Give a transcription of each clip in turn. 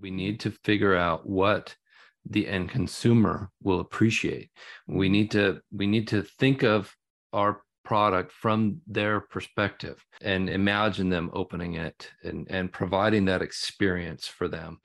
We need to figure out what the end consumer will appreciate. We need to we need to think of our product from their perspective and imagine them opening it and, and providing that experience for them.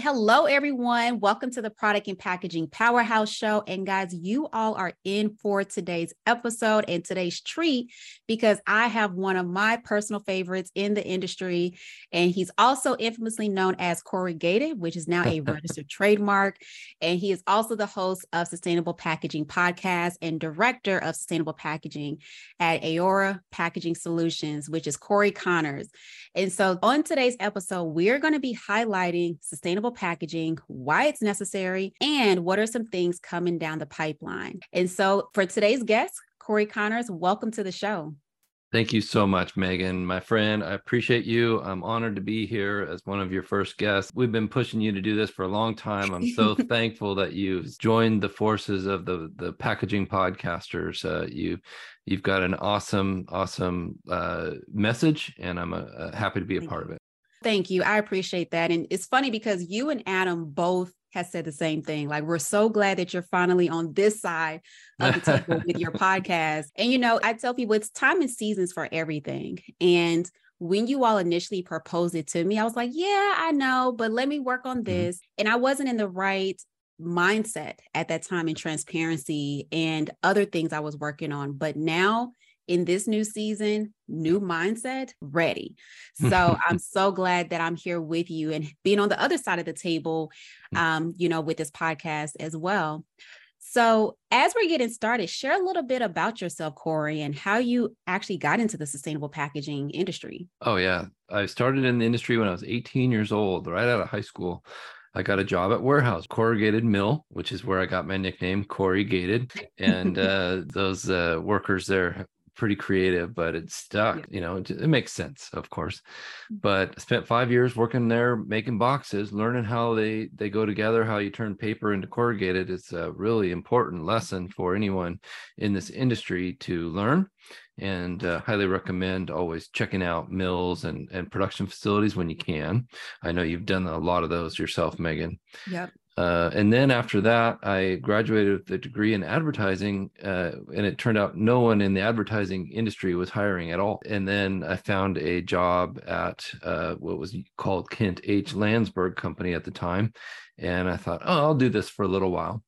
Hello, everyone. Welcome to the Product and Packaging Powerhouse Show. And guys, you all are in for today's episode and today's treat because I have one of my personal favorites in the industry. And he's also infamously known as Corygated, which is now a registered trademark. And he is also the host of Sustainable Packaging Podcast and director of Sustainable Packaging at Orora Packaging Solutions, which is Cory Connors. And so on today's episode, we're going to be highlighting sustainable packaging packaging, why it's necessary, and what are some things coming down the pipeline. And so for today's guest, Cory Connors, welcome to the show. Thank you so much, Megan, my friend. I appreciate you. I'm honored to be here as one of your first guests. We've been pushing you to do this for a long time. I'm so thankful that you've joined the forces of the the packaging podcasters. Uh, you you've got an awesome, awesome uh, message, and I'm uh, happy to be a part of it. Thank you. I appreciate that. And it's funny because you and Adam both has said the same thing. Like, we're so glad that you're finally on this side of the table with your podcast. And, you know, I tell people it's time and seasons for everything. And when you all initially proposed it to me, I was like, yeah, I know, but let me work on mm-hmm. this. Mm-hmm. And I wasn't in the right mindset at that time in transparency and other things I was working on. But now in this new season, new mindset, ready. So I'm so glad that I'm here with you and being on the other side of the table, mm. um, you know, with this podcast as well. So, as we're getting started, share a little bit about yourself, Cory, and how you actually got into the sustainable packaging industry. Oh, yeah. I started in the industry when I was 18 years old, right out of high school. I got a job at Warehouse Corrugated Mill, which is where I got my nickname, Corygated. And uh, those uh, workers there pretty creative, but it's stuck. Yeah. You know, it, it, makes sense, of course. Mm. But I spent five years working there, making boxes, learning how they they go together, how you turn paper into corrugated. It's a really important lesson for anyone in this industry to learn. And uh, highly recommend always checking out mills and, and production facilities when you can. I know you've done a lot of those yourself, Megan. Yep. Uh, and then after that, I graduated with a degree in advertising, uh, and it turned out no one in the advertising industry was hiring at all. And then I found a job at uh, what was called Kent H. Landsberg Company at the time, and I thought, oh, I'll do this for a little while.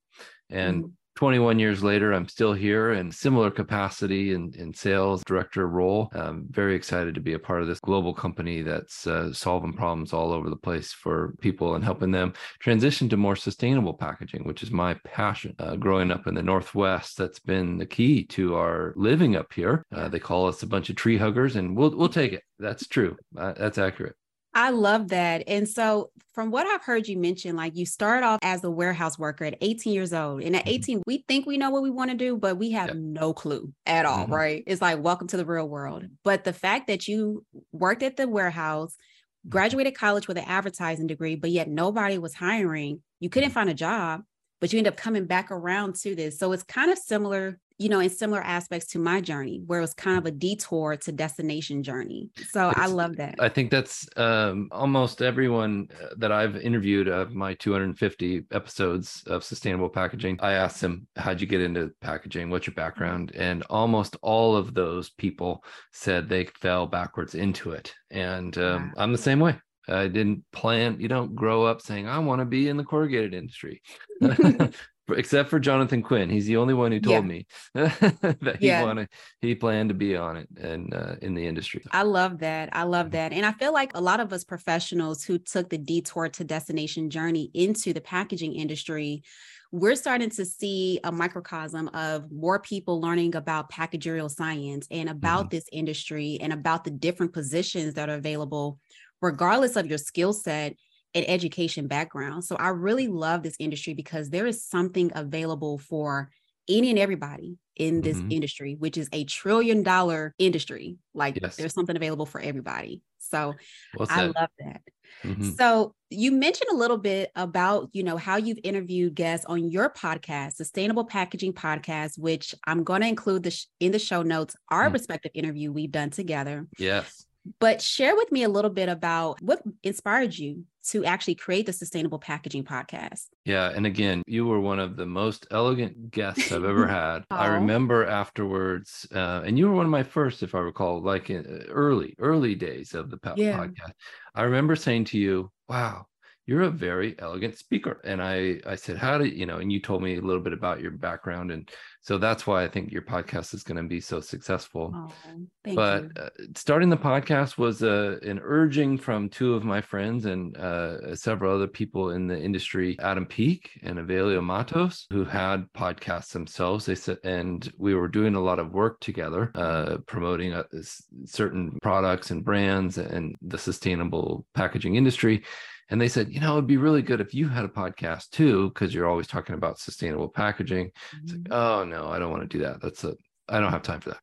And mm-hmm. 21 years later, I'm still here in similar capacity in, in sales director role. I'm very excited to be a part of this global company that's uh, solving problems all over the place for people and helping them transition to more sustainable packaging, which is my passion. Uh, growing up in the Northwest, that's been the key to our living up here. Uh, they call us a bunch of tree huggers, and we'll we'll take it. That's true. Uh, that's accurate. I love that. And so, from what I've heard you mention, like you start off as a warehouse worker at 18 years old. And at mm-hmm. 18, we think we know what we want to do, but we have no clue at all, mm-hmm. right? It's like, welcome to the real world. But the fact that you worked at the warehouse, mm-hmm. graduated college with an advertising degree, but yet nobody was hiring, you couldn't mm-hmm. find a job, but you end up coming back around to this. So, it's kind of similar you know, in similar aspects to my journey, where it was kind of a detour to destination journey. So it's, I love that. I think that's um, almost everyone uh, that I've interviewed of my 250 episodes of sustainable packaging. I asked them, How'd you get into packaging? What's your background? And almost all of those people said they fell backwards into it. And um, I'm the same way. I didn't plan, you don't grow up saying, I want to be in the corrugated industry. except for Jonathan Quinn. He's the only one who told yeah. me that he yeah. wanted he planned to be on it and uh, in the industry. I love that. I love mm-hmm. that. And I feel like a lot of us professionals who took the detour to destination journey into the packaging industry we're starting to see a microcosm of more people learning about packagerial science and about mm-hmm. this industry and about the different positions that are available, regardless of your skill set and education background. So I really love this industry because there is something available for any and everybody in this mm-hmm. industry, which is a trillion dollar industry. Like yes. there's something available for everybody. So I love that. Mm-hmm. So you mentioned a little bit about, you know, how you've interviewed guests on your podcast, Sustainable Packaging Podcast, which I'm going to include the sh- in the show notes, our mm. respective interview we've done together. Yes. But share with me a little bit about what inspired you to actually create the Sustainable Packaging Podcast. Yeah. And again, you were one of the most elegant guests I've ever had. I remember afterwards, uh, and you were one of my first, if I recall, like in uh, early, early days of the yeah. podcast. I remember saying to you, wow, you're a very elegant speaker. And i i said how do you know and you told me a little bit about your background and so that's why i think your podcast is going to be so successful. Oh, but uh, starting the podcast was uh, an urging from two of my friends and uh, several other people in the industry Adam Peake and avelio matos who had podcasts themselves. They said and we were doing a lot of work together uh, promoting uh, certain products and brands and the sustainable packaging industry and they said, you know, it'd be really good if you had a podcast too, because you're always talking about sustainable packaging. Mm-hmm. It's like, mm-hmm. oh no, I don't want to do that. That's a, I don't have time for that.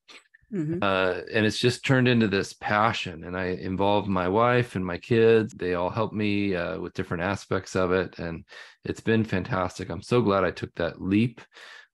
Mm-hmm. Uh, and it's just turned into this passion. And I involved my wife and my kids. They all help me uh, with different aspects of it, and it's been fantastic. I'm so glad I took that leap.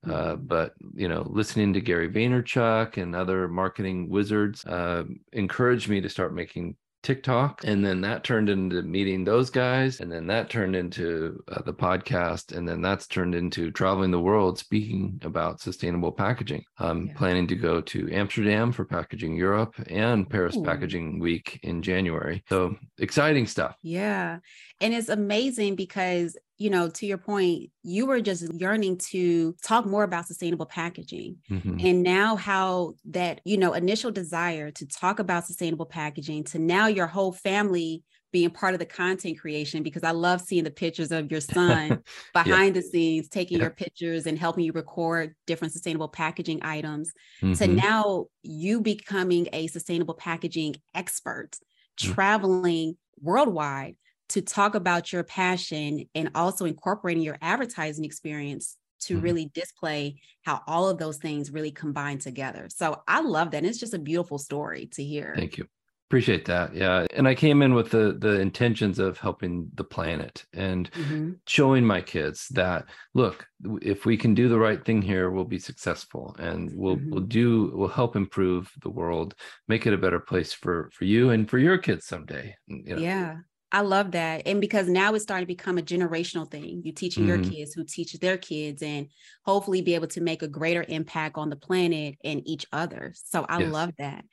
Uh, mm-hmm. but you know, listening to Gary Vaynerchuk and other marketing wizards uh, encouraged me to start making TikTok. And then that turned into meeting those guys. And then that turned into uh, the podcast. And then that's turned into traveling the world speaking about sustainable packaging. I'm yeah. planning to go to Amsterdam for Packaging Europe and Paris Ooh. Packaging Week in January. So exciting stuff. Yeah. And it's amazing because you know, to your point, you were just yearning to talk more about sustainable packaging. Mm-hmm. And now, how that, you know, initial desire to talk about sustainable packaging to now your whole family being part of the content creation because I love seeing the pictures of your son behind yeah. the scenes, taking yeah. your pictures and helping you record different sustainable packaging items. Mm-hmm. To now you becoming a sustainable packaging expert, mm-hmm. traveling worldwide to talk about your passion and also incorporating your advertising experience to mm-hmm. really display how all of those things really combine together. So I love that. And it's just a beautiful story to hear. Thank you. Appreciate that. Yeah. And I came in with the the intentions of helping the planet and mm-hmm. showing my kids that look, if we can do the right thing here, we'll be successful and we'll mm-hmm. we'll do we'll help improve the world, make it a better place for for you and for your kids someday. You know? Yeah. I love that. And because now it's starting to become a generational thing. You teaching mm-hmm. your kids who teach their kids and hopefully be able to make a greater impact on the planet and each other. So I yes. love that.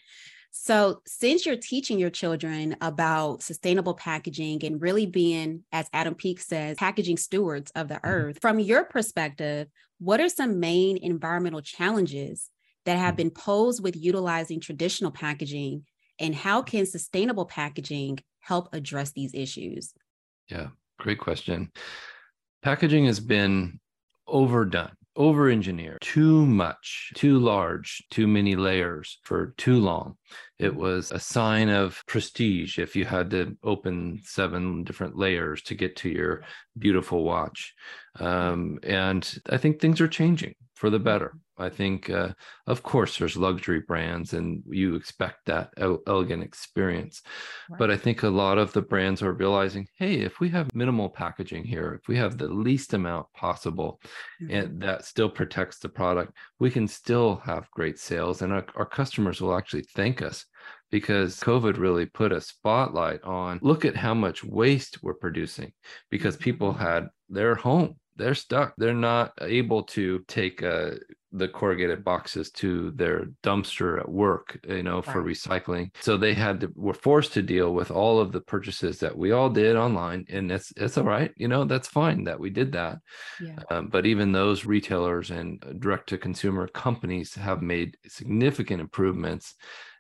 So, since you're teaching your children about sustainable packaging and really being, as Adam Peake says, packaging stewards of the mm-hmm. earth, from your perspective, what are some main environmental challenges that have mm-hmm. been posed with utilizing traditional packaging? And how can sustainable packaging help address these issues? Yeah, great question. Packaging has been overdone, over engineered, too much, too large, too many layers for too long. It was a sign of prestige if you had to open seven different layers to get to your beautiful watch. Um, and I think things are changing for the better. I think, uh, of course, there's luxury brands and you expect that elegant experience. Right. But I think a lot of the brands are realizing hey, if we have minimal packaging here, if we have the least amount possible mm-hmm. and that still protects the product, we can still have great sales and our, our customers will actually thank us because COVID really put a spotlight on look at how much waste we're producing because people mm-hmm. had their home they're stuck. They're not able to take uh, the corrugated boxes to their dumpster at work, you know, for right. recycling. So they had to were forced to deal with all of the purchases that we all did online, and it's it's all right, you know, that's fine that we did that. Yeah. Um, but even those retailers and direct to consumer companies have made significant improvements,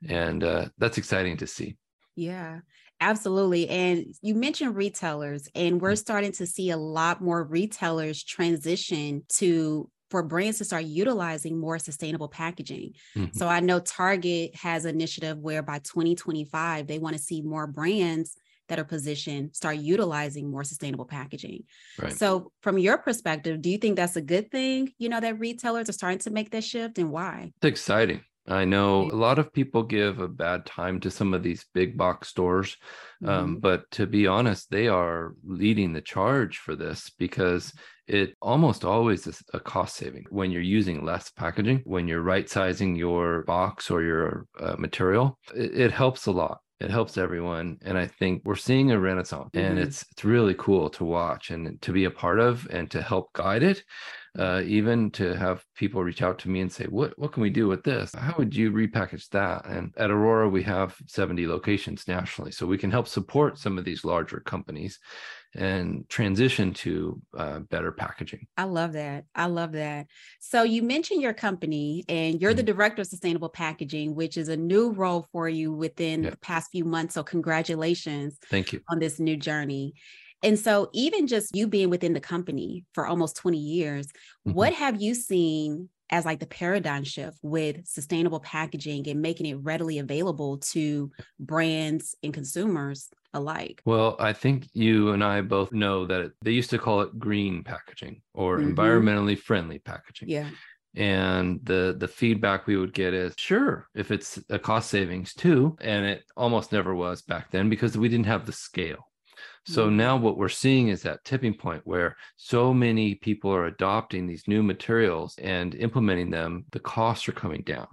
and uh, that's exciting to see. Yeah. Absolutely. And you mentioned retailers, and we're mm-hmm. starting to see a lot more retailers transition to for brands to start utilizing more sustainable packaging. Mm-hmm. So I know Target has an initiative where by 2025, they want to see more brands that are positioned start utilizing more sustainable packaging. Right. So from your perspective, do you think that's a good thing, you know, that retailers are starting to make that shift and why? It's exciting. I know a lot of people give a bad time to some of these big box stores, um, mm-hmm. um, but to be honest, they are leading the charge for this because it almost always is a cost saving when you're using less packaging, when you're right sizing your box or your uh, material. It, it helps a lot it helps everyone and i think we're seeing a renaissance and mm-hmm. it's it's really cool to watch and to be a part of and to help guide it uh, even to have people reach out to me and say, "What what can we do with this? How would you repackage that?" And at Orora, we have 70 locations nationally, so we can help support some of these larger companies and transition to uh, better packaging. I love that. I love that. So you mentioned your company, and you're mm-hmm. the director of sustainable packaging, which is a new role for you within yeah. the past few months. So congratulations! Thank you on this new journey. And so, even just you being within the company for almost 20 years, mm-hmm. what have you seen as like the paradigm shift with sustainable packaging and making it readily available to brands and consumers alike? Well, I think you and I both know that they used to call it green packaging or mm-hmm. environmentally friendly packaging. Yeah. And the the feedback we would get is sure if it's a cost savings too, and it almost never was back then because we didn't have the scale. So mm-hmm. now what we're seeing is that tipping point where so many people are adopting these new materials and implementing them, the costs are coming down.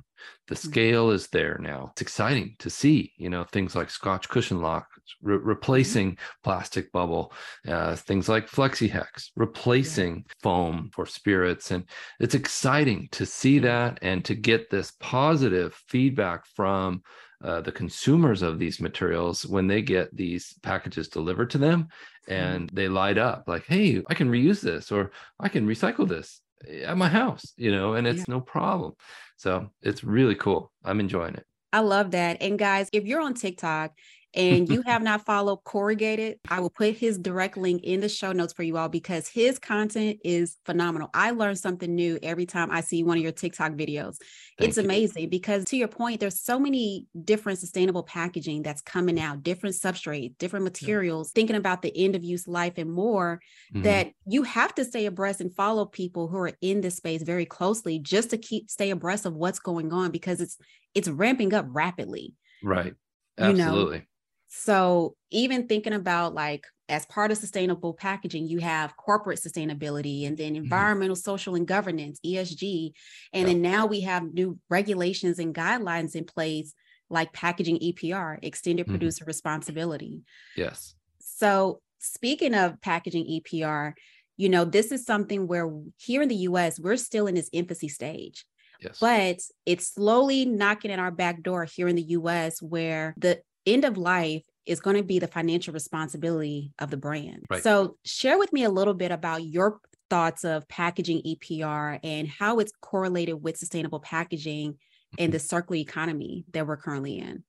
The mm-hmm. scale is there now. It's exciting to see, you know, things like Scotch cushion lock re- mm-hmm. replacing plastic bubble, uh, things like FlexiHex replacing yeah. foam for spirits. And it's exciting to see that and to get this positive feedback from uh, the consumers of these materials when they get these packages delivered to them mm-hmm. and they light up like hey i can reuse this or i can recycle this at my house you know and it's yeah. no problem so it's really cool i'm enjoying it i love that and guys if you're on tiktok and you have not followed Corygated, I will put his direct link in the show notes for you all because his content is phenomenal. I learn something new every time I see one of your TikTok videos. Thank it's you. amazing because to your point, there's so many different sustainable packaging that's coming out, different substrates, different materials, yeah. thinking about the end of use life and more mm-hmm. that you have to stay abreast and follow people who are in this space very closely just to keep stay abreast of what's going on because it's it's ramping up rapidly. Right. Absolutely. You know? So even thinking about like as part of sustainable packaging, you have corporate sustainability and then mm-hmm. environmental, mm-hmm. social, and governance, ESG. And then now we have new regulations and guidelines in place like packaging EPR, extended mm-hmm. producer responsibility. Yes. So speaking of packaging EPR, you know, this is something where here in the US, we're still in this infancy stage. Yes. But it's slowly knocking at our back door here in the US where the end of life is going to be the financial responsibility of the brand. Right. So, share with me a little bit about your thoughts of packaging EPR and how it's correlated with sustainable packaging and mm-hmm. the circular economy that we're currently in.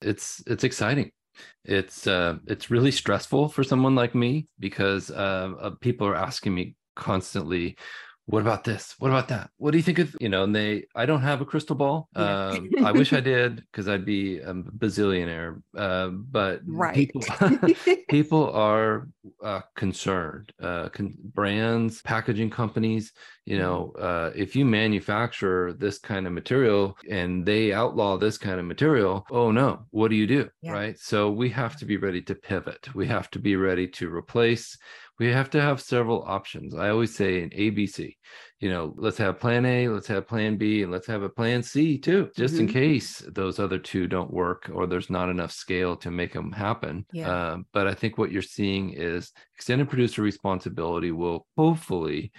It's it's exciting. It's uh, it's really stressful for someone like me because uh, people are asking me constantly what about this? What about that? What do you think of you know and they i don't have a crystal ball. Yeah. um, i wish i did because i'd be a bazillionaire. Uh, but right. people, people are uh, concerned. Uh, con- brands packaging companies you mm-hmm. know uh, if you manufacture this kind of material and they outlaw this kind of material oh no what do you do yeah. right? So we have to be ready to pivot. We have to be ready to replace we have to have several options. I always say an ABC, you know, let's have plan A, let's have plan B, and let's have a plan C too, just mm-hmm. in case those other two don't work or there's not enough scale to make them happen. Yeah. Uh, but I think what you're seeing is extended producer responsibility will hopefully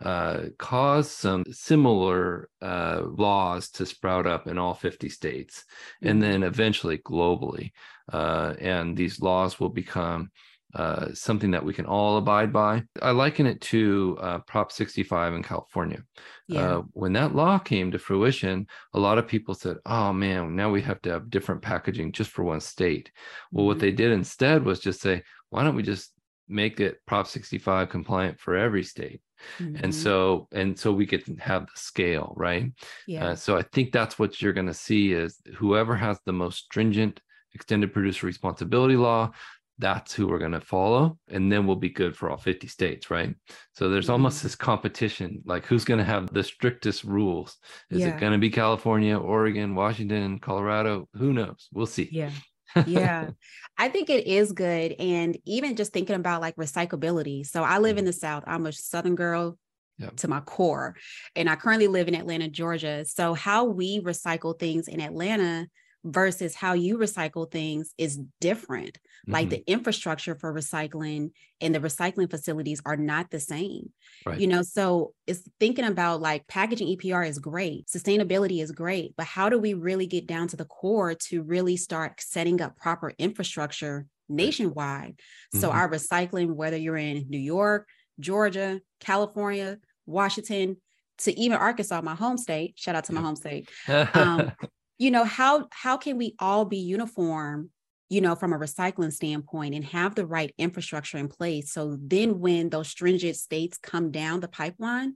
uh, cause some similar uh, laws to sprout up in all 50 states mm-hmm. and then eventually globally. Uh, and these laws will become uh, something that we can all abide by. I liken it to uh, Prop 65 in California. Yeah. Uh, when that law came to fruition, a lot of people said, oh man, now we have to have different packaging just for one state. Well, what Mhm. they did instead was just say, why don't we just make it Prop 65 compliant for every state? Mhm. And so, and so we get to have the scale, right? yeah. Uh, so I think that's what you're going to see is whoever has the most stringent extended producer responsibility law, that's who we're going to follow. And then we'll be good for all 50 states, right? So there's almost Mhm. this competition like who's going to have the strictest rules? Is Yeah. it going to be California, Oregon, Washington, Colorado? Who knows? We'll see. yeah. yeah i think it is good and even just thinking about like recyclability so i live in the south i'm a southern girl Yep. to my core and i currently live in atlanta georgia so how we recycle things in atlanta versus how you recycle things is different like Mhm. the infrastructure for recycling and the recycling facilities are not the same Right. you know so it's thinking about like packaging epr is great sustainability is great but how do we really get down to the core to really start setting up proper infrastructure nationwide so Mhm. our recycling whether you're in new york georgia california washington to even arkansas my home state shout out to my home state um, you know how how can we all be uniform you know from a recycling standpoint and have the right infrastructure in place? So then when those stringent states come down the pipeline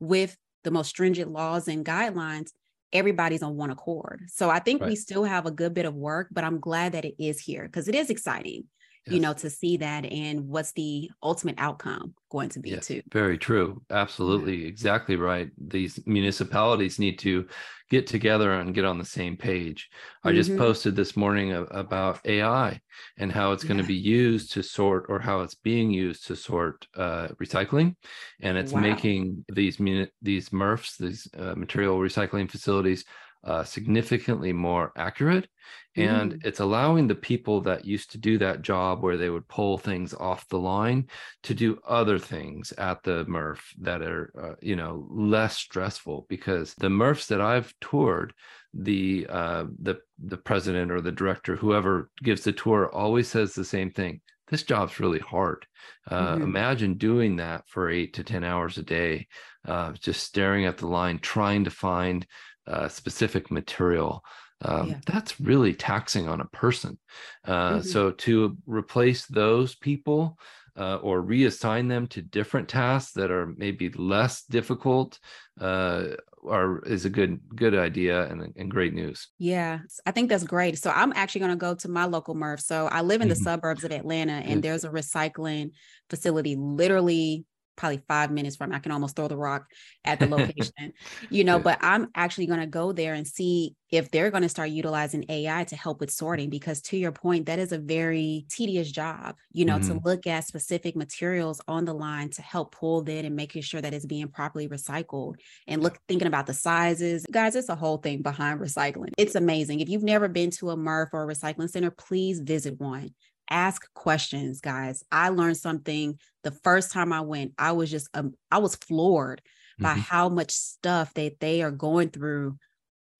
with the most stringent laws and guidelines everybody's on one accord. So i think we still have a good bit of work but i'm glad that it is here because it is exciting you know to see that and what's the ultimate outcome going to be Yes, too Very true. Absolutely. Exactly right. These municipalities need to get together and get on the same page. I just Mhm. posted this morning about AI and how it's going Yeah. to be used to sort or how it's being used to sort uh, recycling. And it's Wow. making these muni- these MRFs, these uh, material recycling facilities, uh, significantly more accurate. And Mm. it's allowing the people that used to do that job where they would pull things off the line to do other things at the MRF that are, uh, you know, less stressful because the MRFs that I've toured, the uh, the the president or the director, whoever gives the tour, always says the same thing. This job's really hard. Uh, Mhm. Imagine doing that for eight to ten hours a day, uh, just staring at the line, trying to find uh, specific material. Um, Yeah. That's really taxing on a person. Uh, Mhm. So to replace those people uh, or reassign them to different tasks that are maybe less difficult uh, are is a good good idea and, and great news. Yeah, I think that's great. So I'm actually going to go to my local MRF. So I live in the Mhm. suburbs of Atlanta, and Good. there's a recycling facility literally probably five minutes from. I can almost throw the rock at the location, you know. Good. But I'm actually going to go there and see if they're going to start utilizing AI to help with sorting, because to your point, that is a very tedious job, you know, to Mhm. look at specific materials on the line to help pull that and making sure that it's being properly recycled and look thinking about the sizes. Guys, it's a whole thing behind recycling. It's amazing. If you've never been to a MRF or a recycling center, please visit one. Ask questions, guys. I learned something the first time I went. I was just um, I was floored by Mhm. how much stuff that they are going through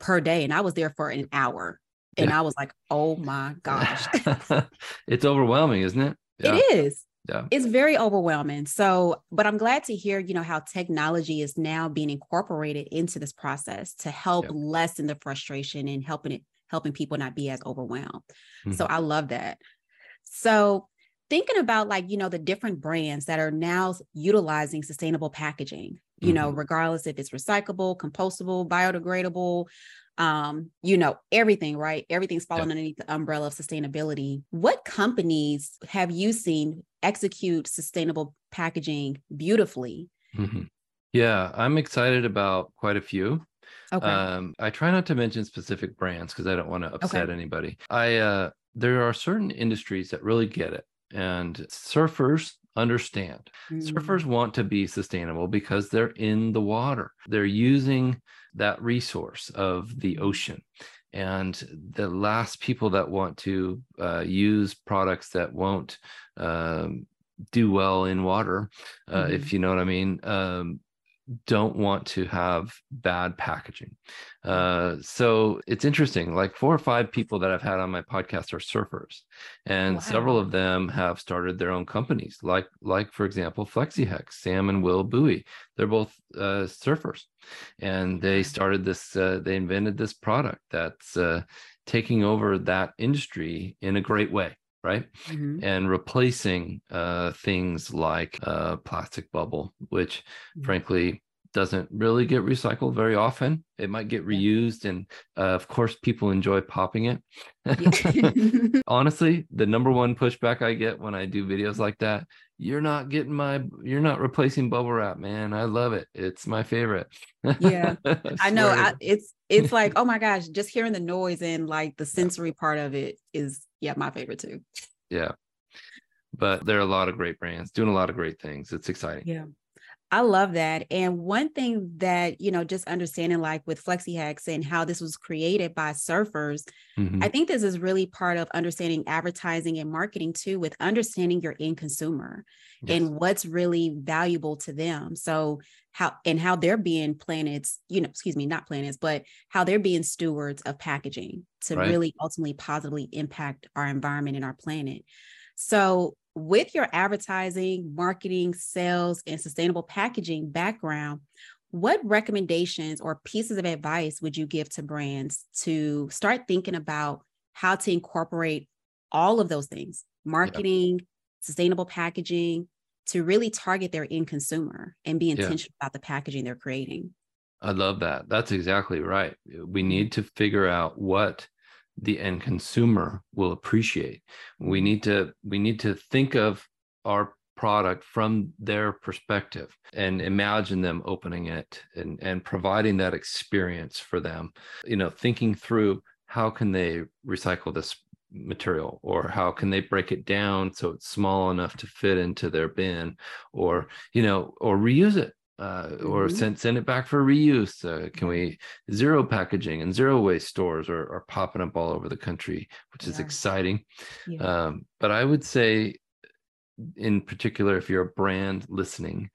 per day. And I was there for an hour. And Yeah. I was like, oh my gosh. it's overwhelming, isn't it? It is. Yeah. It's very overwhelming. So, but I'm glad to hear, you know, how technology is now being incorporated into this process to help Yep. lessen the frustration and helping it, helping people not be as overwhelmed. So Mm-hmm. I love that. So thinking about like, you know, the different brands that are now utilizing sustainable packaging, you know, Mm-hmm. regardless if it's recyclable, compostable, biodegradable, um, you know, everything, right? Everything's falling underneath the umbrella of sustainability. What companies have you seen execute sustainable packaging beautifully? Mhm. Yeah, I'm excited about quite a few. Okay. Um, I try not to mention specific brands because I don't want to upset anybody. I uh, there are certain industries that really get it, and surfers understand. Mm, Surfers want to be sustainable because they're in the water. They're using that resource of the ocean. And the last people that want to uh, use products that won't um, do well in water, uh, if you know what I mean, um, don't want to have bad packaging. Uh, so it's interesting. Like four or five people that I've had on my podcast are surfers, and wow. several of them have started their own companies. Like, like for example, FlexiHex, Sam and Will Bowie. They're both uh, surfers, and they started this. Uh, they invented this product that's uh, taking over that industry in a great way right? Mm-hmm. And replacing uh, things like uh, plastic bubble, which mm-hmm. frankly doesn't really get recycled very often. It might get reused, and uh, of course, people enjoy popping it. Honestly, the number one pushback I get when I do videos like that, you're not getting my, you're not replacing bubble wrap, man. I love it. It's my favorite. yeah, I, I know. I, it's it's like, oh my gosh, just hearing the noise and like the sensory part of it is yeah, my favorite too. Yeah. But there are a lot of great brands doing a lot of great things. It's exciting. Yeah. I love that. And one thing that, you know, just understanding like with FlexiHex and how this was created by surfers, mm-hmm. I think this is really part of understanding advertising and marketing too, with understanding your end consumer yes. and what's really valuable to them. So how and how they're being planets, you know, excuse me, not planets, but how they're being stewards of packaging to right. really ultimately positively impact our environment and our planet. So with your advertising, marketing, sales, and sustainable packaging background, what recommendations or pieces of advice would you give to brands to start thinking about how to incorporate all of those things marketing, yeah. sustainable packaging to really target their end consumer and be intentional yeah. about the packaging they're creating? I love that. That's exactly right. We mm-hmm. need to figure out what the end consumer will appreciate. We need to we need to think of our product from their perspective and imagine them opening it and and providing that experience for them. You know thinking through how can they recycle this material or how can they break it down so it's small enough to fit into their bin or you know or reuse it uh, mm-hmm. or send send it back for reuse. Uh, can we zero packaging and zero waste stores are, are popping up all over the country, which is exciting. Yeah. Um, but I would say, in particular, if you're a brand listening,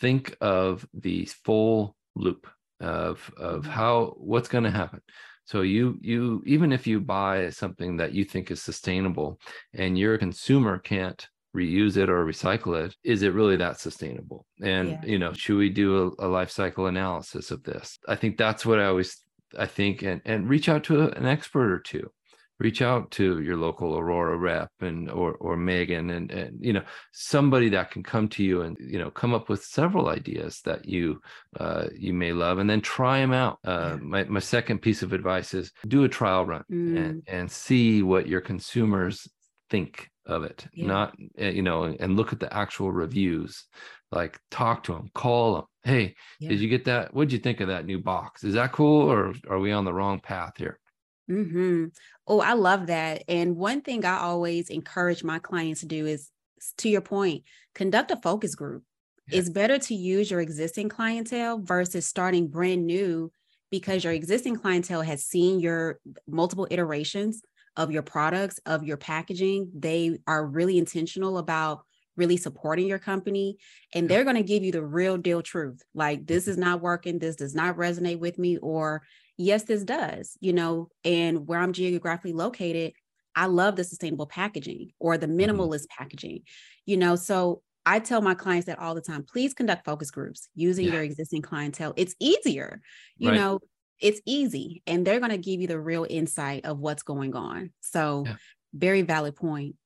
think of the full loop of of mm-hmm. how what's going to happen. So you you even if you buy something that you think is sustainable and your consumer can't reuse it or recycle it is it really that sustainable? And yeah. you know should we do a, a, life cycle analysis of this? I think that's what i always i think and and reach out to a, an expert or two. Reach out to your local Orora rep and or or megan and and you know somebody that can come to you and you know come up with several ideas that you uh, you may love and then try them out. Uh, my, my second piece of advice is do a trial run mm. and and see what your consumers think of it yeah. not eh, you know and look at the actual reviews like talk to them call them hey yeah. did you get that what'd you think of that new box is that cool or are we on the wrong path here mm-hmm. oh i love that and one thing i always encourage my clients to do is to your point conduct a focus group yeah. it's better to use your existing clientele versus starting brand new because your existing clientele has seen your multiple iterations of your products, of your packaging. They are really intentional about really supporting your company and they're going to give you the real deal truth. Like this is not working, this does not resonate with me or yes this does, you know, and where I'm geographically located, I love the sustainable packaging or the mm-hmm. minimalist mm-hmm. packaging. You know, so I tell my clients that all the time. Please conduct focus groups using yeah. your existing clientele. It's easier. You right. know, it's easy and they're going to give you the real insight of what's going on. So, yeah. very valid point.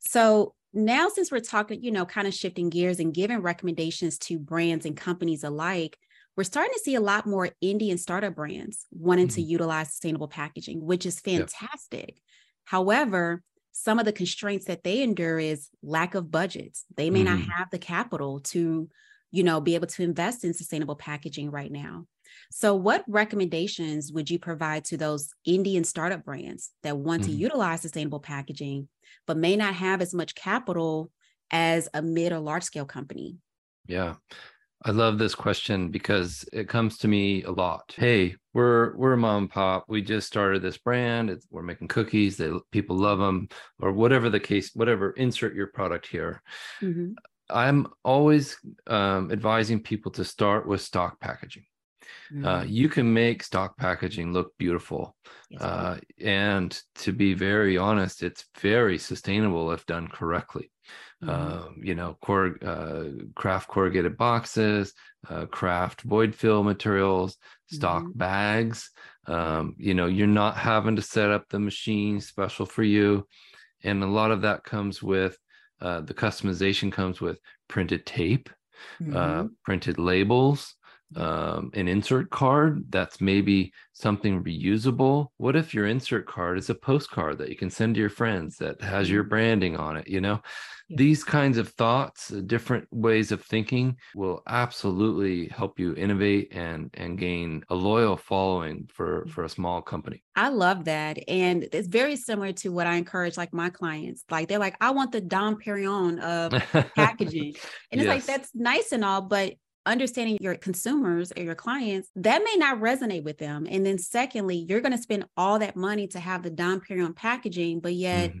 So, now since we're talking, you know, kind of shifting gears and giving recommendations to brands and companies alike, we're starting to see a lot more indie and startup brands wanting mm-hmm. to utilize sustainable packaging, which is fantastic. However, some of the constraints that they endure is lack of budgets. They may mm-hmm. not have the capital to, you know, be able to invest in sustainable packaging right now. So, what recommendations would you provide to those Indie startup brands that want mm-hmm. to utilize sustainable packaging, but may not have as much capital as a mid or large scale company? Yeah. I love this question because it comes to me a lot. Hey, we're we're a mom and pop. We just started this brand. It's, we're making cookies. They people love them, or whatever the case. Whatever. Insert your product here. Mm-hmm. I'm always um, advising people to start with stock packaging. Mm-hmm. Uh, you can make stock packaging look beautiful. Yes, uh, and to be very honest, it's very sustainable if done correctly. Mm-hmm. Uh, you know, cor- uh, craft corrugated boxes, uh, craft void fill materials, stock mm-hmm. bags. Um, you know, you're not having to set up the machine special for you. And a lot of that comes with uh, the customization comes with printed tape, mm-hmm. printed labels, um, an insert card that's maybe something reusable what if your insert card is a postcard that you can send to your friends that has your mm-hmm. branding on it you know yeah. these kinds of thoughts uh, different ways of thinking will absolutely help you innovate and and gain a loyal following for for a small company i love that and it's very similar to what i encourage like my clients like they're like i want the dom perignon of packaging and it's yes. like that's nice and all but understanding your consumers or your clients, that may not resonate with them. And then secondly, you're going to spend all that money to have the Dom Perignon packaging, but yet mm-hmm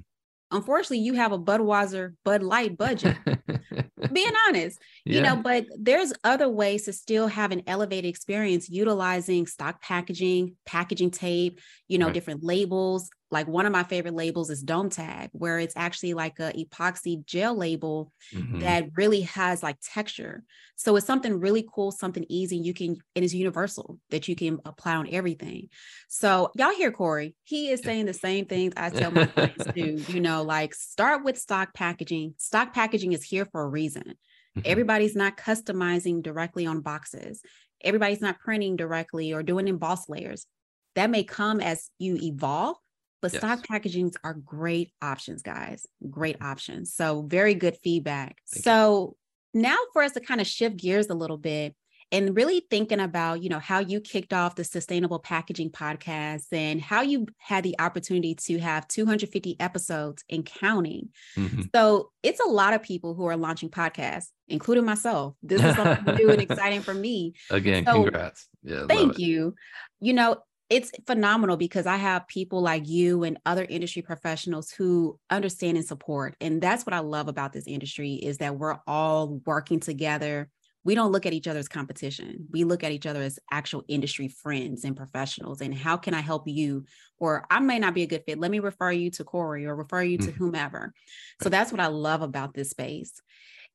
unfortunately you have a budweiser bud light budget being honest yeah. you know but there's other ways to still have an elevated experience utilizing stock packaging packaging tape you know right. different labels like one of my favorite labels is Dome Tag, where it's actually like a epoxy gel label mm-hmm. that really has like texture. So it's something really cool, something easy. You can, and it's universal that you can apply on everything. So y'all hear Cory, he is saying the same things I tell my clients do, you know, like start with stock packaging. Stock packaging is here for a reason. Mm-hmm. Everybody's not customizing directly on boxes. Everybody's not printing directly or doing embossed layers. That may come as you evolve, but yes. stock packagings are great options, guys. Great options. So, very good feedback. Thank so, you. now for us to kind of shift gears a little bit and really thinking about, you know, how you kicked off the sustainable packaging podcast and how you had the opportunity to have 250 episodes and counting. Mm-hmm. So, it's a lot of people who are launching podcasts, including myself. This is something new and exciting for me. Again, so, congrats. Yeah. Thank you. You know, it's phenomenal because I have people like you and other industry professionals who understand and support. And that's what I love about this industry is that we're all working together. We don't look at each other as competition. We look at each other as actual industry friends and professionals. And how can I help you? Or I may not be a good fit. Let me refer you to Cory or refer you to mm-hmm. whomever. So that's what I love about this space.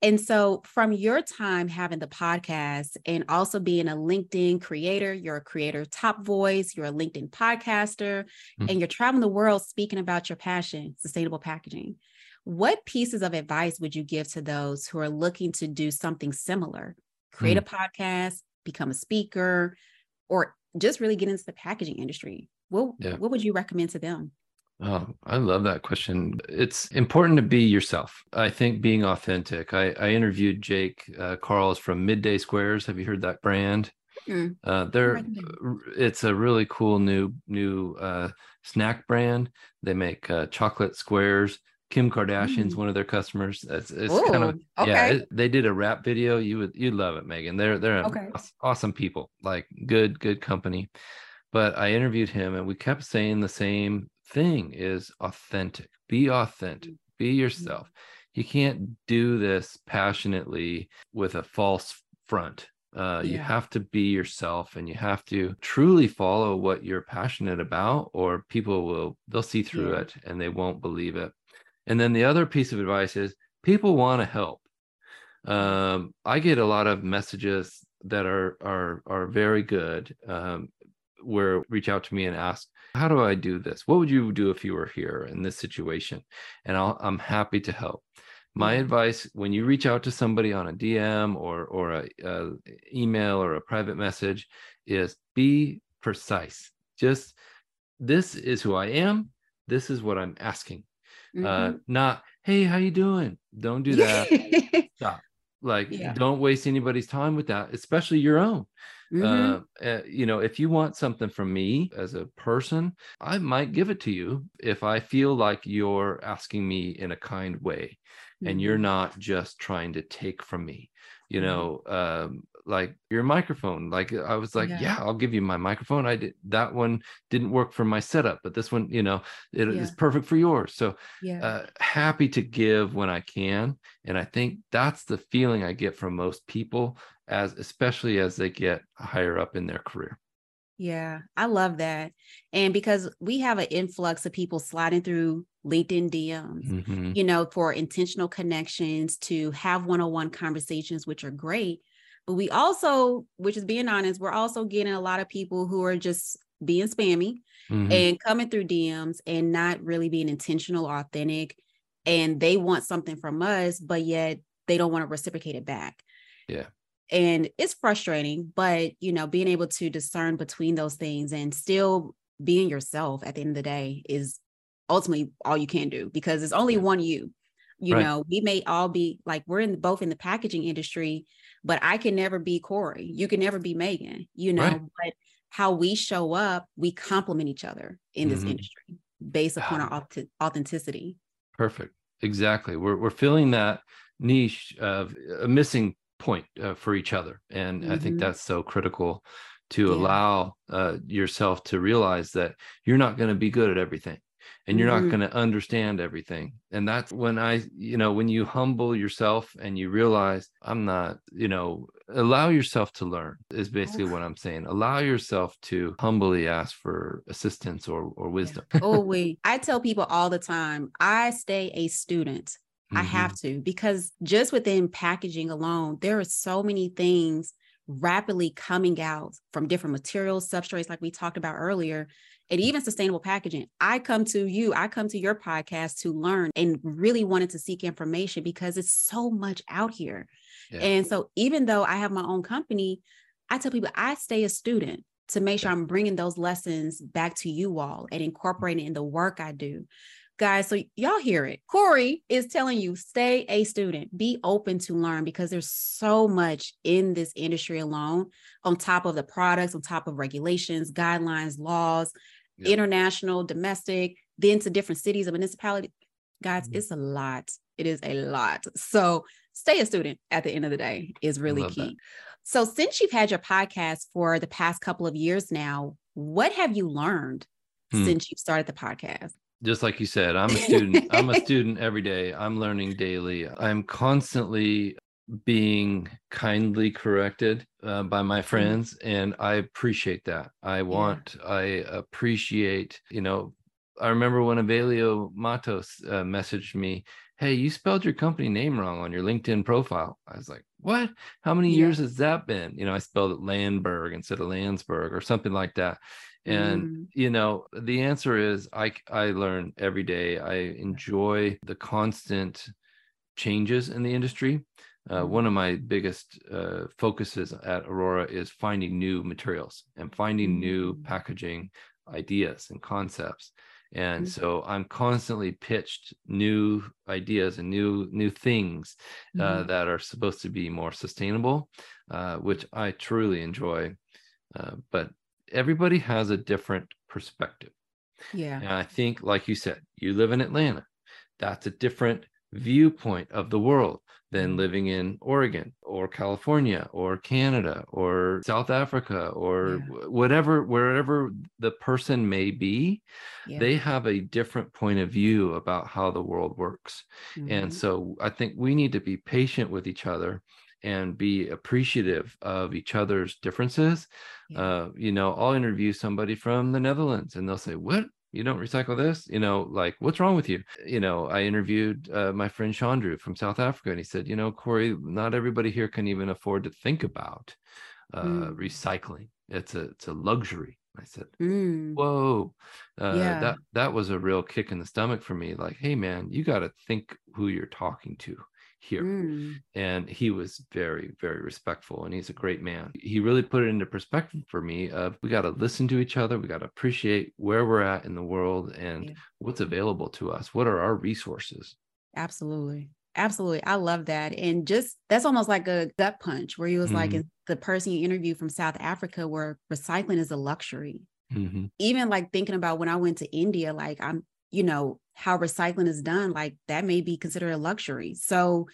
And so, from your time having the podcast and also being a LinkedIn creator, you're a creator top voice, you're a LinkedIn podcaster, mm-hmm. and you're traveling the world speaking about your passion, sustainable packaging. What pieces of advice would you give to those who are looking to do something similar? Create mm-hmm. a podcast, become a speaker, or just really get into the packaging industry? What, yeah. what would you recommend to them? Oh, I love that question. It's important to be yourself. I think being authentic. I, I interviewed Jake uh, Karls from Midday Squares. Have you heard that brand? Mm. Uh, they're it's a really cool new new uh, snack brand. They make uh, chocolate squares. Kim Kardashian's mm. one of their customers. It's, it's Ooh, kind of okay. yeah. It, they did a rap video. You would you'd love it, Megan. They're they're okay. awesome people. Like good good company. But I interviewed him, and we kept saying the same thing is authentic. Be authentic. Be mm-hmm. yourself. You can't do this passionately with a false front. Uh, yeah. You have to be yourself and you have to truly follow what you're passionate about, or people will, they'll see through yeah. it and they won't believe it. And then the other piece of advice is people want to help. Um, I get a lot of messages that are are are very good um, where reach out to me and ask how do i do this? What would you do if you were here in this situation? And i am happy to help. My mm-hmm. advice when you reach out to somebody on a dm or or a, a email or a private message is be precise. Just this is who i am. This is what i'm asking. Uh, mm-hmm. uh not hey how you doing? Don't do that. Stop like yeah. don't waste anybody's time with that especially your own Mm-hmm. Uh, you know, if you want something from me as a person, I might give it to you if I feel like you're asking me in a kind way mm-hmm. and you're mm-hmm. not just trying to take from me. You mm-hmm. know, um, like your microphone like i was like yeah, yeah i'll give you my microphone i did that one didn't work for my setup but this one you know it yeah. is perfect for yours so yeah. uh, happy to give when i can and i think that's the feeling i get from most people as especially as they get higher up in their career yeah, I love that. And because we have an influx of people sliding through LinkedIn DMs, mm-hmm. you know, for intentional connections to have one on one conversations, which are great. But we also, which is being honest, we're also getting a lot of people who are just being spammy mm-hmm. and coming through DMs and not really being intentional, authentic. And they want something from us, but yet they don't want to reciprocate it back. Yeah and it's frustrating but you know being able to discern between those things and still being yourself at the end of the day is ultimately all you can do because it's only one you you right. know we may all be like we're in both in the packaging industry but i can never be cory you can never be megan you know right. but how we show up we complement each other in this mm-hmm. industry based upon our authenticity perfect exactly we're, we're filling that niche of a missing point uh, for each other and mm-hmm. i think mm-hmm. that's so critical to yeah. allow uh, yourself to realize that you're not going to be good at everything and you're mm-hmm. not going to understand everything. And that's when i you know when you humble yourself and you realize i'm not you know allow yourself to learn is basically what i'm saying. Allow yourself to humbly ask for assistance or or wisdom. Oh wait. I tell people all the time i stay a student. Mm-hmm. I have to because just within packaging alone, there are so many things rapidly coming out from different materials, substrates, like we talked about earlier, and even sustainable packaging. I come to you, I come to your podcast to learn and really wanted to seek information because it's so much out here. Yeah. And so, even though I have my own company, I tell people I stay a student to make sure I'm bringing those lessons back to you all and incorporating in the work I do guys so y'all hear it cory is telling you stay a student be open to learn because there's so much in this industry alone on top of the products on top of regulations guidelines laws yep. international domestic then to different cities and municipalities guys mm-hmm. it's a lot it is a lot so stay a student at the end of the day is really key that. so since you've had your podcast for the past couple of years now what have you learned hmm. since you started the podcast just like you said i'm a student i'm a student every day i'm learning daily i'm constantly being kindly corrected uh, by my mm-hmm. friends and i appreciate that i want yeah. i appreciate you know i remember when avelio matos uh, messaged me hey you spelled your company name wrong on your linkedin profile i was like what how many yeah. years has that been you know i spelled it landberg instead of landsberg or something like that and mm. you know the answer is i i learn every day i enjoy the constant changes in the industry uh, one of my biggest uh, focuses at orora is finding new materials and finding new mm. packaging ideas and concepts and mm. so i'm constantly pitched new ideas and new new things uh, mm. that are supposed to be more sustainable uh, which i truly enjoy uh, but everybody has a different perspective. Yeah. And I think, like you said, you live in Atlanta. That's a different viewpoint of the world than mm-hmm. living in Oregon or California or Canada or South Africa or yeah. whatever, wherever the person may be, yeah. they have a different point of view about how the world works. Mm-hmm. And so I think we need to be patient with each other and be appreciative of each other's differences. Yeah. Uh, you know, I'll interview somebody from the Netherlands and they'll say, What? You don't recycle this? You know, like, what's wrong with you? You know, I interviewed uh, my friend Chandru from South Africa and he said, You know, Cory, not everybody here can even afford to think about uh, mm. recycling. It's a it's a luxury. I said, mm. "Whoa, uh, yeah. that that was a real kick in the stomach for me. Like, hey, man, you got to think who you're talking to here. Mm. And he was very, very respectful and he's a great man. He really put it into perspective for me of we got to listen to each other. We got to appreciate where we're at in the world and yeah. what's available to us. What are our resources? Absolutely. Absolutely. I love that. And just that's almost like a gut punch where he was mm-hmm. like the person you interviewed from South Africa, where recycling is a luxury. Mm-hmm. Even like thinking about when I went to India, like I'm, you know, how recycling is done, like that may be considered a luxury. So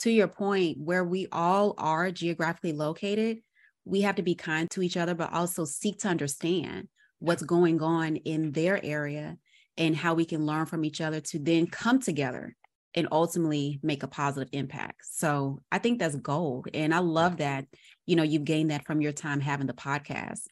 to your point, where we all are geographically located, we have to be kind to each other, but also seek to understand what's going on in their area and how we can learn from each other to then come together and ultimately make a positive impact. So I think that's gold. And I love that, you know, you've gained that from your time having the podcast.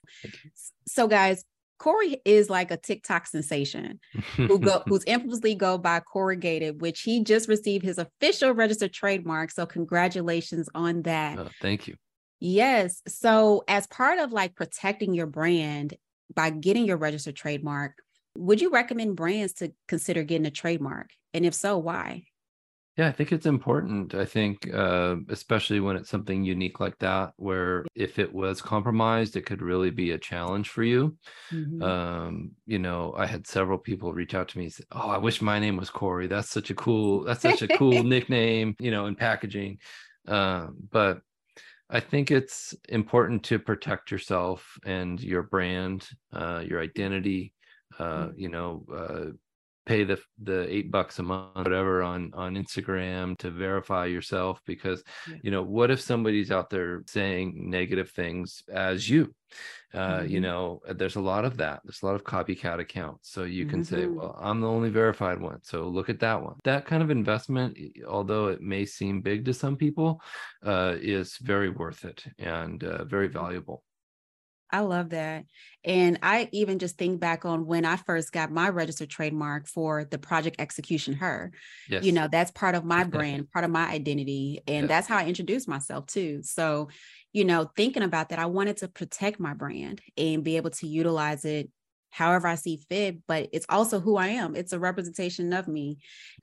So guys, Cory is like a TikTok sensation who go who's infamously go by Corygated, which he just received his official registered trademark. So congratulations on that. Oh, thank you. Yes. So as part of like protecting your brand by getting your registered trademark, would you recommend brands to consider getting a trademark? And if so, why? Yeah, I think it's important. I think, uh, especially when it's something unique like that, where if it was compromised, it could really be a challenge for you. Mm-hmm. Um, you know, I had several people reach out to me and say, "Oh, I wish my name was Cory. That's such a cool. That's such a cool nickname." You know, in packaging. Um, but I think it's important to protect yourself and your brand, uh, your identity. Uh, mm-hmm. You know, uh, pay the the eight bucks a month whatever on on instagram to verify yourself because yeah. you know what if somebody's out there saying negative things as you uh mm-hmm. you know uh, there's a lot of that there's a lot of copycat accounts so you can mm-hmm. say well i'm the only verified one so look at that one that kind of investment although it may seem big to some people uh is very worth it and uh, very valuable I love that. And I even just think back on when I first got my registered trademark for the project execution her. Yes. You know, that's part of my brand, part of my identity. And that's how I introduced myself too. So, you know, thinking about that, I wanted to protect my brand and be able to utilize it however I see fit, but it's also who I am. It's a representation of me,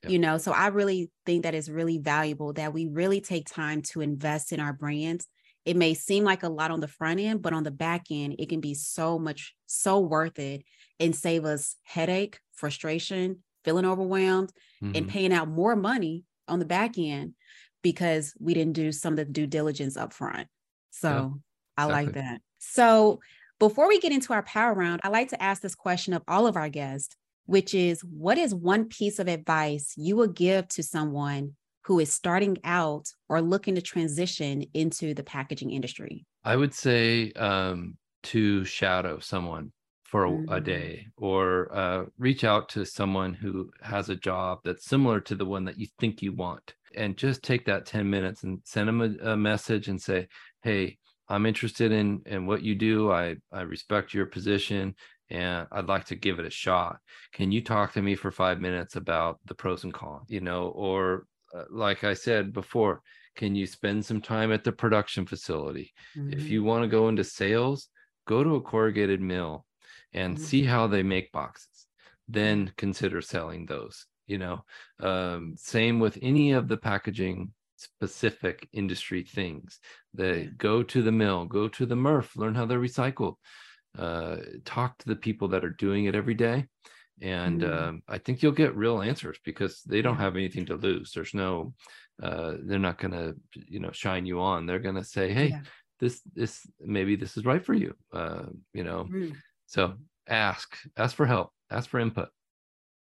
you know. So I really think that it's really valuable that we really take time to invest in our brands it may seem like a lot on the front end, but on the back end, it can be so much, so worth it and save us headache, frustration, feeling overwhelmed, mm-hmm. and paying out more money on the back end because we didn't do some of the due diligence up front. So yeah, I like that. So before we get into our power round, I like to ask this question of all of our guests, which is what is one piece of advice you would give to someone who is starting out or looking to transition into the packaging industry? I would say um, to shadow someone for a, mm-hmm. a day or uh, reach out to someone who has a job that's similar to the one that you think you want and just take that 10 minutes and send them a, a message and say hey i'm interested in in what you do i i respect your position and I'd like to give it a shot. Can you talk to me for five minutes about the pros and cons, you know, or like I said before, can you spend some time at the production facility? Mm-hmm. If you want to go into sales, go to a corrugated mill and mm-hmm. see how they make boxes. Then consider selling those. You know, um, same with any of the packaging specific industry things. They yeah. go to the mill, go to the MRF, learn how they're recycled. Uh, talk to the people that are doing it every day and mm. um, i think you'll get real answers because they don't have anything to lose there's no uh, they're not going to you know shine you on they're going to say hey yeah. this this maybe this is right for you uh, you know mm. so ask ask for help ask for input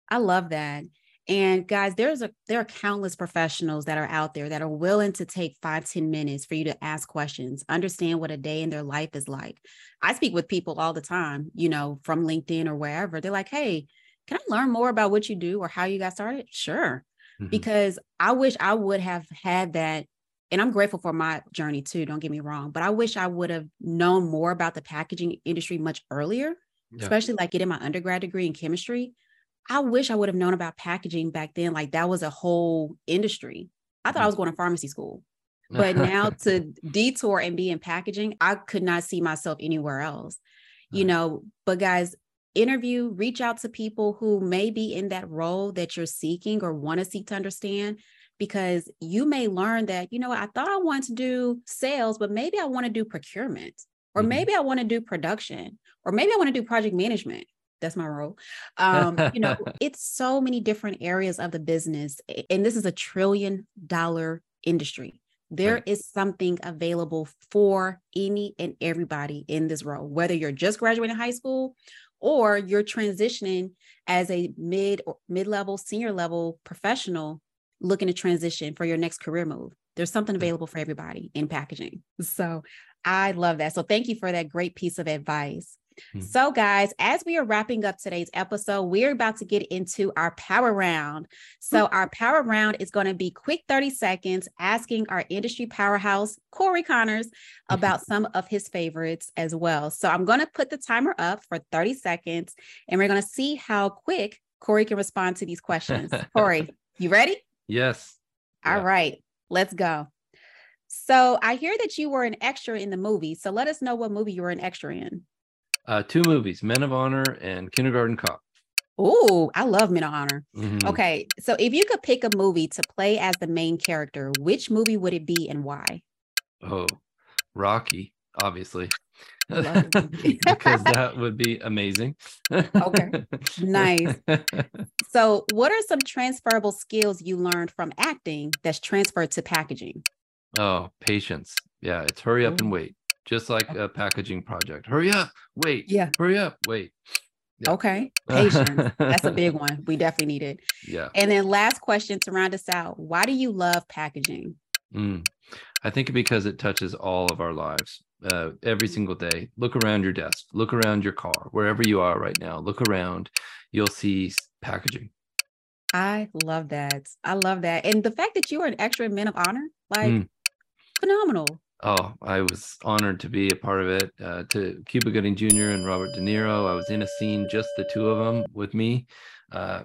i love that and guys, there's a there are countless professionals that are out there that are willing to take five ten minutes for you to ask questions, understand what a day in their life is like. I speak with people all the time, you know, from LinkedIn or wherever. They're like, hey, can I learn more about what you do or how you got started? Sure. Mm-hmm. Because I wish I would have had that. And I'm grateful for my journey too, don't get me wrong. But I wish I would have known more about the packaging industry much earlier, yeah. especially like getting my undergrad degree in chemistry I wish I would have known about packaging back then. Like that was a whole industry. I thought I was going to pharmacy school. But now to detour and be in packaging, I could not see myself anywhere else. You know, but guys, interview, reach out to people who may be in that role that you're seeking or want to seek to understand because you may learn that, you know, I thought I wanted to do sales, but maybe I want to do procurement, or mm-hmm. maybe I want to do production, or maybe I want to do project management that's my role. Um, you know, it's so many different areas of the business, and this is a trillion dollar industry. There right. is something available for any and everybody in this role, whether you're just graduating high school or you're transitioning as a mid or mid level, senior level professional looking to transition for your next career move. There's something available for everybody in packaging. So I love that. So thank you for that great piece of advice. Mm-hmm. So, guys, as we are wrapping up today's episode, we're about to get into our power round. So, mm-hmm. our power round is going to be quick 30 seconds asking our industry powerhouse, Cory Connors, about some of his favorites as well. So, I'm going to put the timer up for 30 seconds and we're going to see how quick Cory can respond to these questions. Cory, you ready? Yes. All yeah. right, let's go. So, I hear that you were an extra in the movie. So, let us know what movie you were an extra in. Uh, two movies, Men of Honor and Kindergarten Cop. Oh, I love Men of Honor. Mm-hmm. Okay, so if you could pick a movie to play as the main character, which movie would it be and why? Oh, Rocky, obviously. because that would be amazing. okay, nice. So, what are some transferable skills you learned from acting that's transferred to packaging? Oh, patience. Yeah, it's hurry up and wait just like a packaging project. Hurry up, wait. Yeah. Hurry up, wait. Yeah. Okay. Patience. That's a big one. We definitely need it. Yeah. And then last question to round us out. Why do you love packaging? Mm. I think because it touches all of our lives uh, every single day. Look around your desk, look around your car, wherever you are right now, look around, you'll see packaging. I love that. I love that. And the fact that you are an extra Men of Honor, like mm. phenomenal. Oh, I was honored to be a part of it. Uh, to Cuba Gooding Jr. and Robert De Niro, I was in a scene, just the two of them with me. Uh,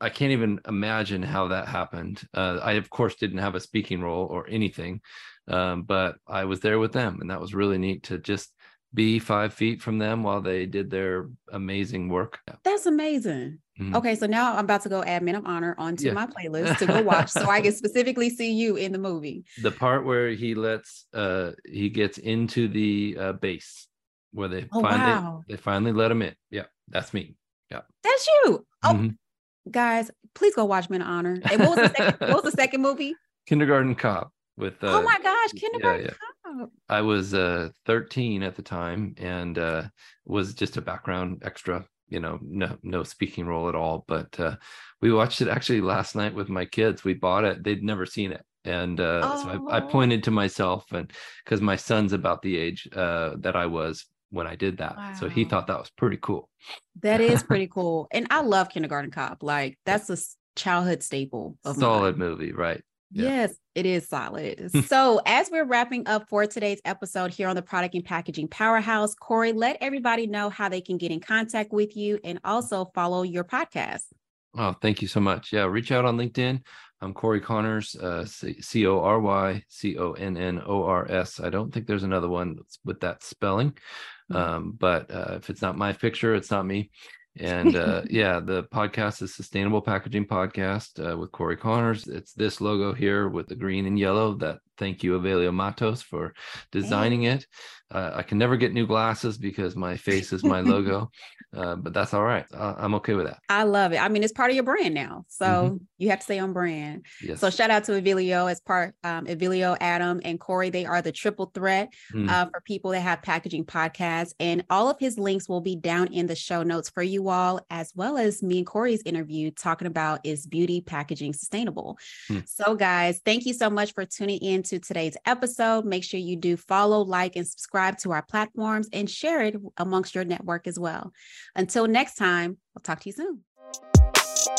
I can't even imagine how that happened. Uh, I, of course, didn't have a speaking role or anything, um, but I was there with them, and that was really neat to just be five feet from them while they did their amazing work. That's amazing. Mm-hmm. Okay, so now I'm about to go add Men of Honor onto yeah. my playlist to go watch, so I can specifically see you in the movie. The part where he lets uh he gets into the uh, base where they oh, finally wow. they finally let him in. Yeah, that's me. Yeah, that's you. Oh, mm-hmm. guys, please go watch Men of Honor. And what was the second? what was the second movie? Kindergarten Cop with. Uh, oh my gosh, Kindergarten yeah, yeah. Cop. I was uh 13 at the time and uh was just a background extra you know no no speaking role at all but uh we watched it actually last night with my kids. We bought it. They'd never seen it. And uh oh. so I, I, pointed to myself and because my son's about the age uh that i was when i did that. Wow. so he thought that was pretty cool. That is pretty cool. And i love kindergarten cop. Like that's a childhood staple of solid mine. movie right yeah. Yes, it is solid. so, as we're wrapping up for today's episode here on the Product and Packaging Powerhouse, Cory, let everybody know how they can get in contact with you and also follow your podcast. Oh, thank you so much. Yeah, reach out on LinkedIn. I'm Cory Connors, uh, C O R Y C O N N O R S. I don't think there's another one with that spelling. Mm-hmm. Um, but uh, if it's not my picture, it's not me. And uh, yeah, the podcast is Sustainable Packaging Podcast uh, with Cory Connors. It's this logo here with the green and yellow that thank you, Avelio Matos, for designing it. Uh, I can never get new glasses because my face is my logo, uh, but that's all right. I'm okay with that. I love it. I mean, it's part of your brand now, so mm-hmm. you have to stay on brand. Yes. So shout out to Avelio as part um, Avelio, Adam, and Cory. They are the triple threat mm. uh, for people that have packaging podcasts, and all of his links will be down in the show notes for you all, as well as me and Cory's interview talking about is beauty packaging sustainable. Mm. So, guys, thank you so much for tuning in into today's episode, make sure you do follow, like, and subscribe to our platforms and share it amongst your network as well. Until next time, I'll talk to you soon.